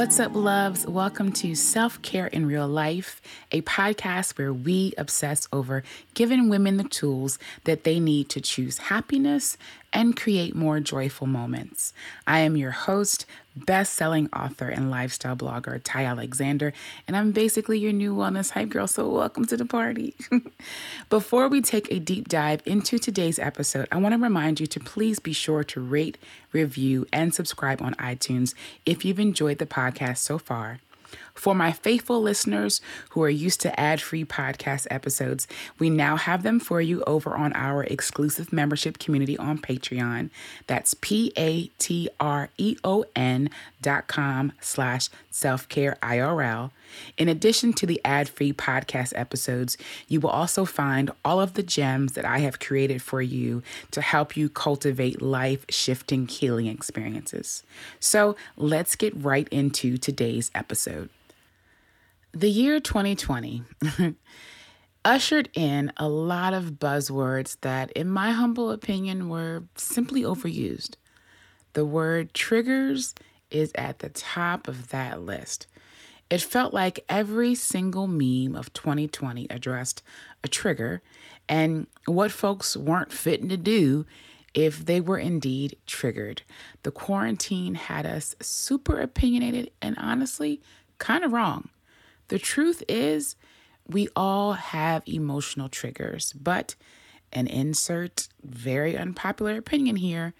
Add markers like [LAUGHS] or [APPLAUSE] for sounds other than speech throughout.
What's up, loves? Welcome to Self Care in Real Life, a podcast where we obsess over giving women the tools that they need to choose happiness and create more joyful moments. I am your host, best selling author and lifestyle blogger, Ty Alexander, and I'm basically your new wellness hype girl, so welcome to the party. [LAUGHS] Before we take a deep dive into today's episode, I want to remind you to please be sure to rate, review, and subscribe on iTunes if you've enjoyed the podcast so far. For my faithful listeners who are used to ad free podcast episodes, we now have them for you over on our exclusive membership community on Patreon. That's P A T R E O N dot com slash self care IRL. In addition to the ad free podcast episodes, you will also find all of the gems that I have created for you to help you cultivate life shifting healing experiences. So let's get right into today's episode. The year 2020 [LAUGHS] ushered in a lot of buzzwords that, in my humble opinion, were simply overused. The word triggers is at the top of that list. It felt like every single meme of 2020 addressed a trigger and what folks weren't fitting to do if they were indeed triggered. The quarantine had us super opinionated and honestly kind of wrong. The truth is, we all have emotional triggers, but an insert very unpopular opinion here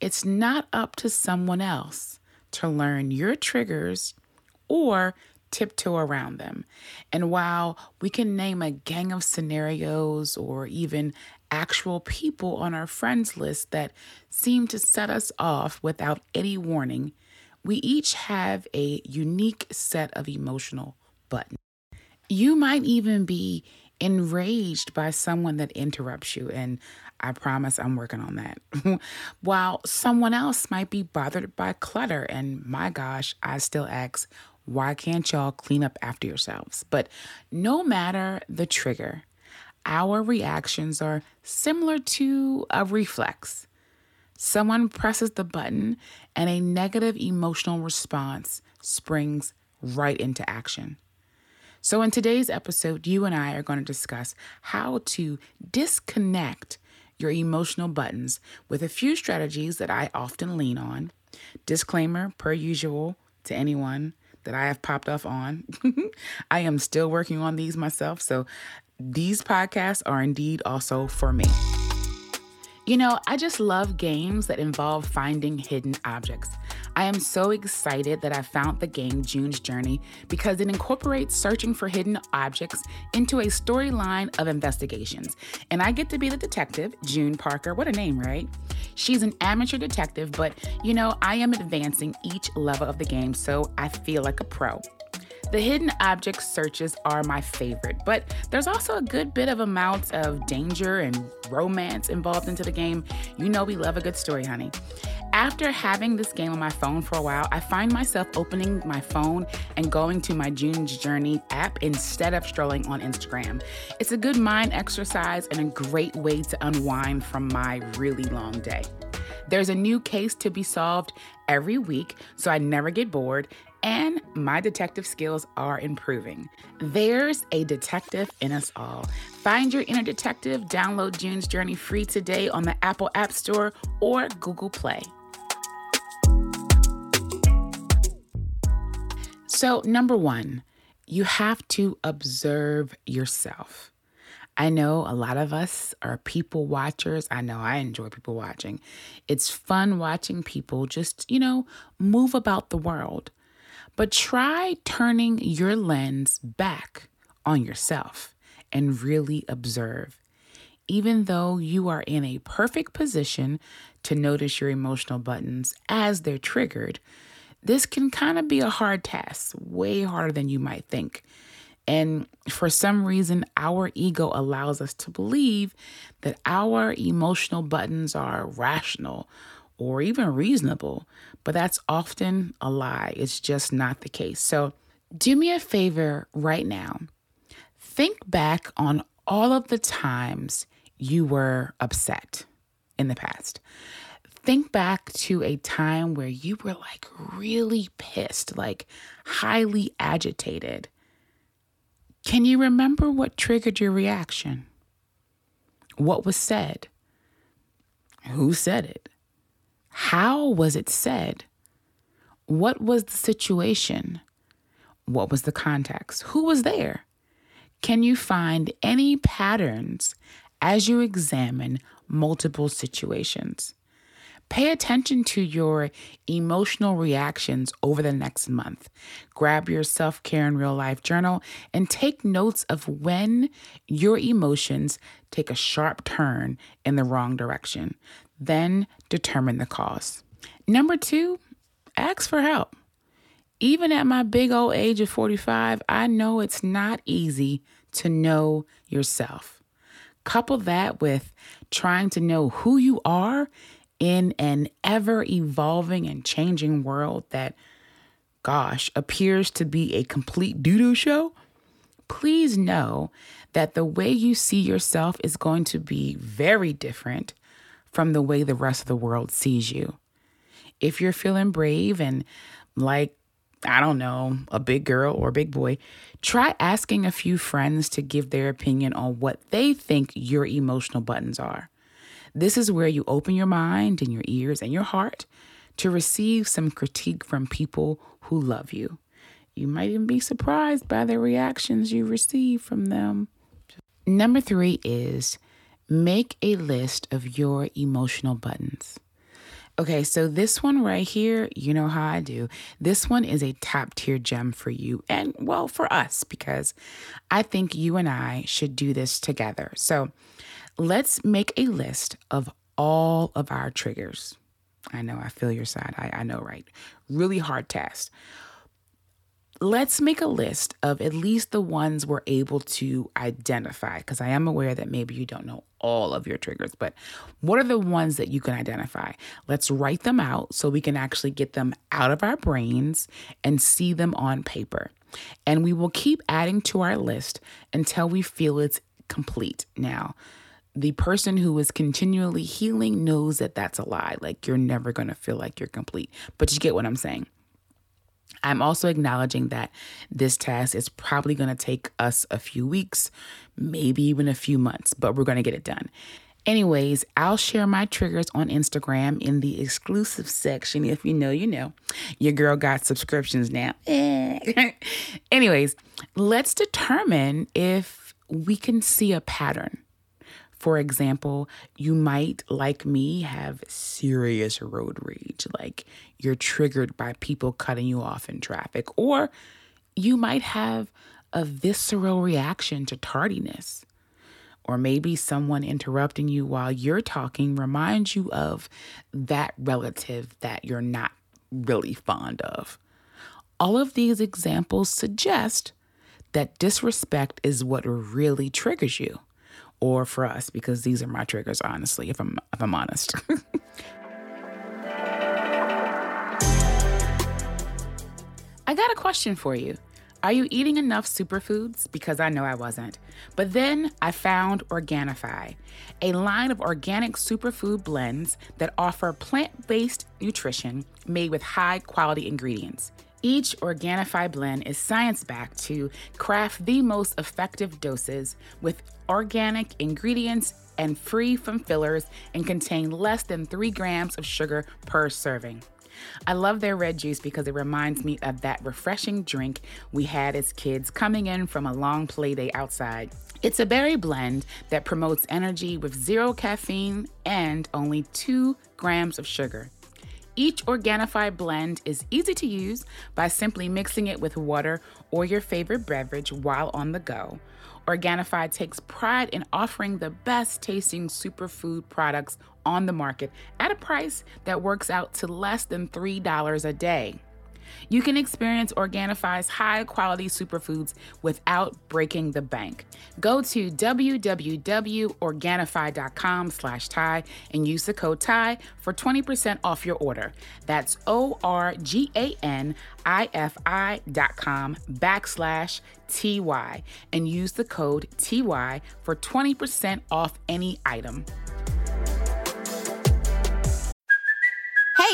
it's not up to someone else to learn your triggers or tiptoe around them. And while we can name a gang of scenarios or even actual people on our friends list that seem to set us off without any warning, we each have a unique set of emotional buttons. You might even be enraged by someone that interrupts you, and I promise I'm working on that. [LAUGHS] While someone else might be bothered by clutter, and my gosh, I still ask, why can't y'all clean up after yourselves? But no matter the trigger, our reactions are similar to a reflex. Someone presses the button, and a negative emotional response springs right into action. So, in today's episode, you and I are going to discuss how to disconnect your emotional buttons with a few strategies that I often lean on. Disclaimer, per usual, to anyone that I have popped off on. [LAUGHS] I am still working on these myself, so these podcasts are indeed also for me. You know, I just love games that involve finding hidden objects. I am so excited that I found the game June's Journey because it incorporates searching for hidden objects into a storyline of investigations. And I get to be the detective, June Parker. What a name, right? She's an amateur detective, but you know, I am advancing each level of the game, so I feel like a pro. The hidden object searches are my favorite, but there's also a good bit of amount of danger and romance involved into the game. You know we love a good story, honey. After having this game on my phone for a while, I find myself opening my phone and going to my June's Journey app instead of strolling on Instagram. It's a good mind exercise and a great way to unwind from my really long day. There's a new case to be solved every week, so I never get bored, and my detective skills are improving. There's a detective in us all. Find your inner detective, download June's Journey free today on the Apple App Store or Google Play. So, number one, you have to observe yourself. I know a lot of us are people watchers. I know I enjoy people watching. It's fun watching people just, you know, move about the world. But try turning your lens back on yourself and really observe. Even though you are in a perfect position to notice your emotional buttons as they're triggered, this can kind of be a hard task, way harder than you might think. And for some reason, our ego allows us to believe that our emotional buttons are rational or even reasonable, but that's often a lie. It's just not the case. So, do me a favor right now. Think back on all of the times you were upset in the past. Think back to a time where you were like really pissed, like highly agitated. Can you remember what triggered your reaction? What was said? Who said it? How was it said? What was the situation? What was the context? Who was there? Can you find any patterns as you examine multiple situations? Pay attention to your emotional reactions over the next month. Grab your self care in real life journal and take notes of when your emotions take a sharp turn in the wrong direction. Then determine the cause. Number two, ask for help. Even at my big old age of 45, I know it's not easy to know yourself. Couple that with trying to know who you are in an ever evolving and changing world that, gosh, appears to be a complete doo doo show, please know that the way you see yourself is going to be very different from the way the rest of the world sees you. If you're feeling brave and like, I don't know, a big girl or a big boy, try asking a few friends to give their opinion on what they think your emotional buttons are. This is where you open your mind and your ears and your heart to receive some critique from people who love you. You might even be surprised by the reactions you receive from them. Number three is make a list of your emotional buttons. Okay, so this one right here, you know how I do. This one is a top tier gem for you and, well, for us, because I think you and I should do this together. So, let's make a list of all of our triggers. I know, I feel your side. I, I know, right? Really hard task. Let's make a list of at least the ones we're able to identify, because I am aware that maybe you don't know all of your triggers, but what are the ones that you can identify? Let's write them out so we can actually get them out of our brains and see them on paper. And we will keep adding to our list until we feel it's complete. Now, the person who is continually healing knows that that's a lie. Like you're never going to feel like you're complete. But you get what I'm saying. I'm also acknowledging that this task is probably going to take us a few weeks, maybe even a few months, but we're going to get it done. Anyways, I'll share my triggers on Instagram in the exclusive section. If you know, you know. Your girl got subscriptions now. [LAUGHS] Anyways, let's determine if we can see a pattern. For example, you might, like me, have serious road rage, like you're triggered by people cutting you off in traffic, or you might have a visceral reaction to tardiness. Or maybe someone interrupting you while you're talking reminds you of that relative that you're not really fond of. All of these examples suggest that disrespect is what really triggers you or for us because these are my triggers honestly if I'm if I'm honest. [LAUGHS] I got a question for you. Are you eating enough superfoods? Because I know I wasn't. But then I found Organifi, a line of organic superfood blends that offer plant based nutrition made with high quality ingredients. Each Organifi blend is science backed to craft the most effective doses with organic ingredients and free from fillers and contain less than three grams of sugar per serving. I love their red juice because it reminds me of that refreshing drink we had as kids coming in from a long play day outside. It's a berry blend that promotes energy with zero caffeine and only two grams of sugar. Each Organifi blend is easy to use by simply mixing it with water or your favorite beverage while on the go. Organifi takes pride in offering the best tasting superfood products on the market at a price that works out to less than $3 a day. You can experience Organifi's high quality superfoods without breaking the bank. Go to www.organifi.com slash Ty and use the code Ty for 20% off your order. That's O-R-G-A-N-I-F-I dot com backslash T-Y and use the code TY for 20% off any item.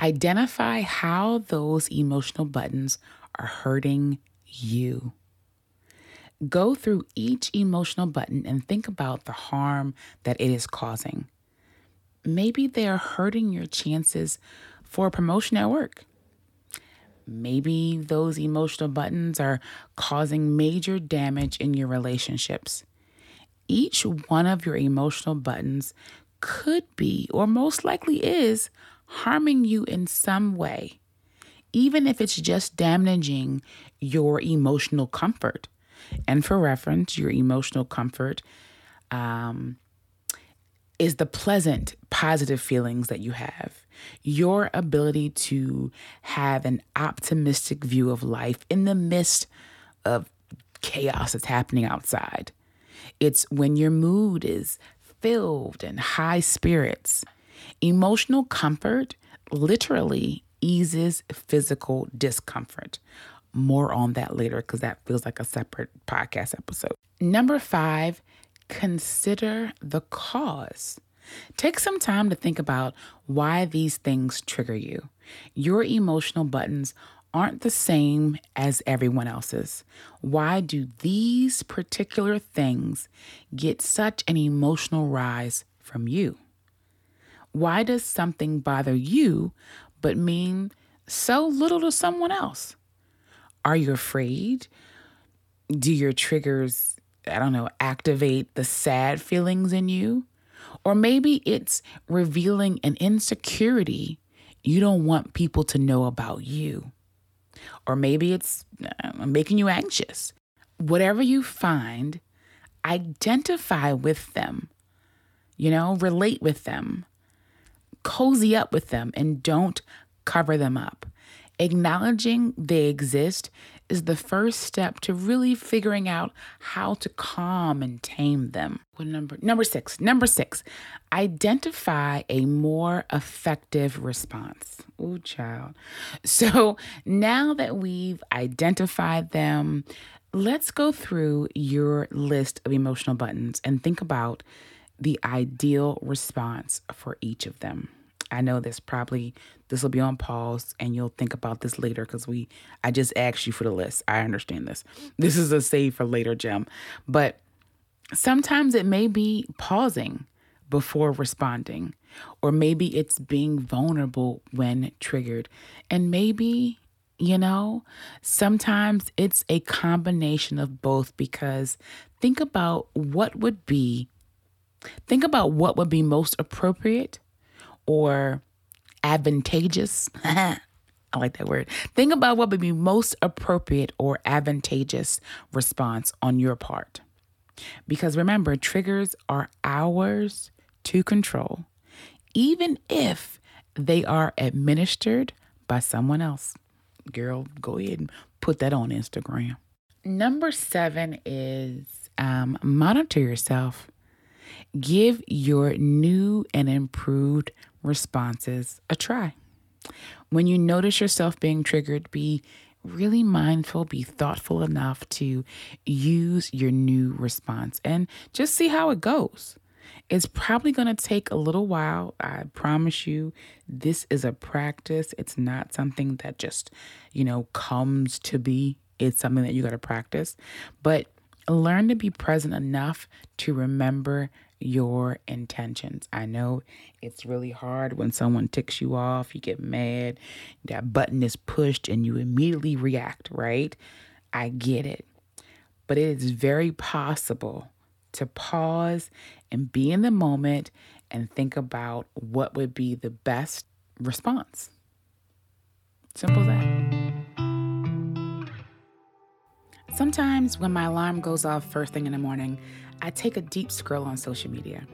identify how those emotional buttons are hurting you. Go through each emotional button and think about the harm that it is causing. Maybe they are hurting your chances for promotion at work. Maybe those emotional buttons are causing major damage in your relationships. Each one of your emotional buttons could be, or most likely is, harming you in some way, even if it's just damaging your emotional comfort. And for reference, your emotional comfort um, is the pleasant, positive feelings that you have. Your ability to have an optimistic view of life in the midst of chaos that's happening outside. It's when your mood is filled and high spirits. Emotional comfort literally eases physical discomfort. More on that later because that feels like a separate podcast episode. Number five, consider the cause. Take some time to think about why these things trigger you. Your emotional buttons aren't the same as everyone else's. Why do these particular things get such an emotional rise from you? Why does something bother you but mean so little to someone else? Are you afraid? Do your triggers, I don't know, activate the sad feelings in you? Or maybe it's revealing an insecurity you don't want people to know about you. Or maybe it's uh, making you anxious. Whatever you find, identify with them, you know, relate with them, cozy up with them, and don't cover them up. Acknowledging they exist is the first step to really figuring out how to calm and tame them. Number? Number six. Number six. Identify a more effective response. Ooh, child. So now that we've identified them, let's go through your list of emotional buttons and think about the ideal response for each of them. I know this probably this will be on pause and you'll think about this later because we I just asked you for the list. I understand this. This is a save for later gem. But sometimes it may be pausing before responding, or maybe it's being vulnerable when triggered. And maybe, you know, sometimes it's a combination of both because think about what would be think about what would be most appropriate or advantageous. [LAUGHS] I like that word. Think about what would be most appropriate or advantageous response on your part. Because remember, triggers are ours to control, even if they are administered by someone else. Girl, go ahead and put that on Instagram. Number seven is um, monitor yourself. Give your new and improved responses a try. When you notice yourself being triggered, be really mindful, be thoughtful enough to use your new response and just see how it goes. It's probably going to take a little while. I promise you, this is a practice. It's not something that just, you know, comes to be. It's something that you got to practice. But learn to be present enough to remember your intentions. I know it's really hard when someone ticks you off, you get mad, that button is pushed, and you immediately react, right? I get it. But it is very possible to pause and be in the moment and think about what would be the best response. Simple as that. Sometimes when my alarm goes off first thing in the morning, I take a deep scroll on social media.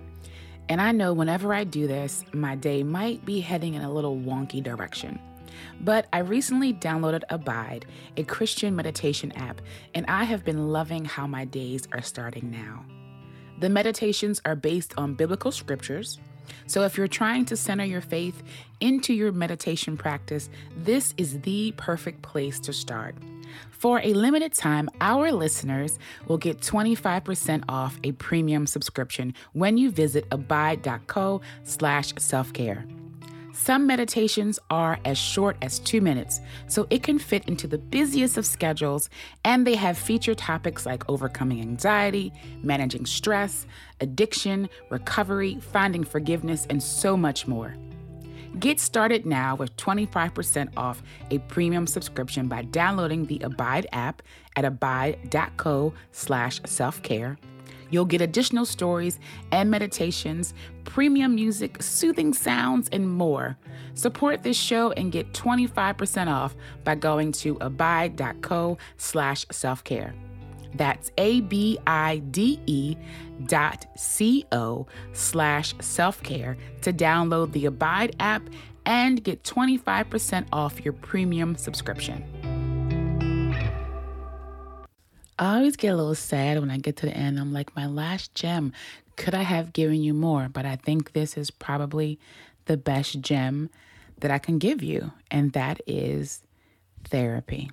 And I know whenever I do this, my day might be heading in a little wonky direction. But I recently downloaded Abide, a Christian meditation app, and I have been loving how my days are starting now. The meditations are based on biblical scriptures. So if you're trying to center your faith into your meditation practice, this is the perfect place to start. For a limited time, our listeners will get 25% off a premium subscription when you visit abide.co slash self-care. Some meditations are as short as two minutes, so it can fit into the busiest of schedules, and they have feature topics like overcoming anxiety, managing stress, addiction, recovery, finding forgiveness, and so much more. Get started now with 25% off a premium subscription by downloading the Abide app at abide.co slash self-care. You'll get additional stories and meditations, premium music, soothing sounds, and more. Support this show and get 25% off by going to abide.co slash self-care. That's A-B-I-D-E dot C-O slash self-care to download the Abide app and get 25% off your premium subscription. I always get a little sad when I get to the end. I'm like, my last gem, could I have given you more? But I think this is probably the best gem that I can give you, and that is therapy.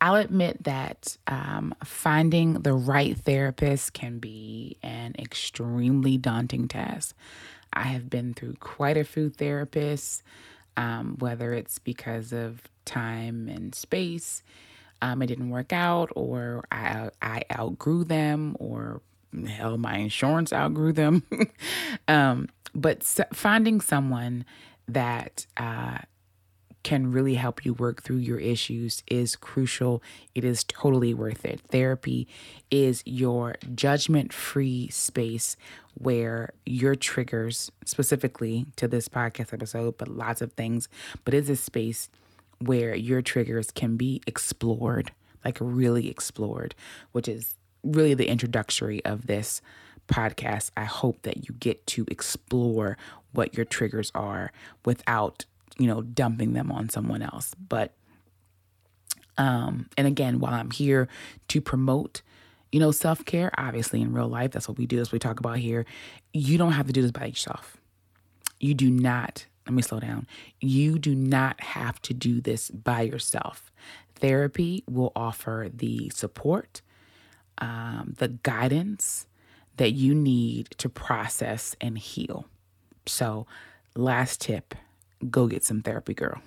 I'll admit that um, finding the right therapist can be an extremely daunting task. I have been through quite a few therapists, um, whether it's because of time and space, um, it didn't work out, or I, I outgrew them, or hell, my insurance outgrew them. [LAUGHS] um, but finding someone that uh, can really help you work through your issues is crucial. It is totally worth it. Therapy is your judgment free space where your triggers, specifically to this podcast episode, but lots of things, but it's a space where your triggers can be explored, like really explored, which is really the introductory of this podcast. I hope that you get to explore what your triggers are without you know, dumping them on someone else. But, um, and again, while I'm here to promote, you know, self care, obviously in real life, that's what we do, as we talk about here. You don't have to do this by yourself. You do not, let me slow down. You do not have to do this by yourself. Therapy will offer the support, um, the guidance that you need to process and heal. So, last tip go get some therapy, girl.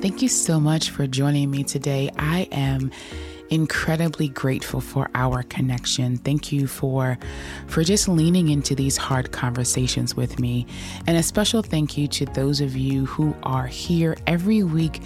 Thank you so much for joining me today. I am incredibly grateful for our connection. Thank you for for just leaning into these hard conversations with me. And a special thank you to those of you who are here every week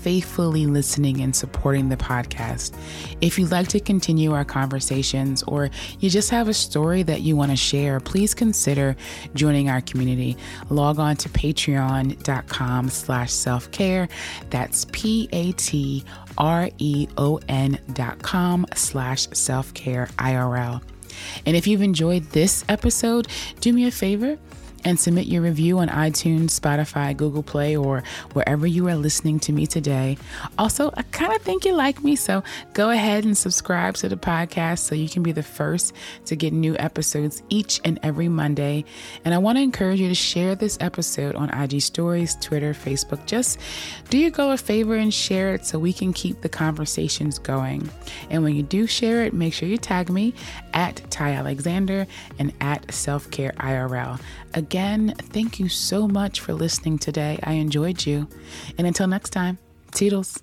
faithfully listening and supporting the podcast. If you'd like to continue our conversations or you just have a story that you want to share, please consider joining our community. Log on to patreon.com slash self-care. That's P-A-T R-E-O-N dot com slash self-care IRL. And if you've enjoyed this episode, do me a favor and submit your review on iTunes, Spotify, Google Play, or wherever you are listening to me today. Also, I kind of think you like me, so go ahead and subscribe to the podcast so you can be the first to get new episodes each and every Monday. And I want to encourage you to share this episode on IG Stories, Twitter, Facebook. Just do your girl a favor and share it so we can keep the conversations going. And when you do share it, make sure you tag me at Ty Alexander and at Self Care IRL. Again, thank you so much for listening today. I enjoyed you. And until next time, Toodles.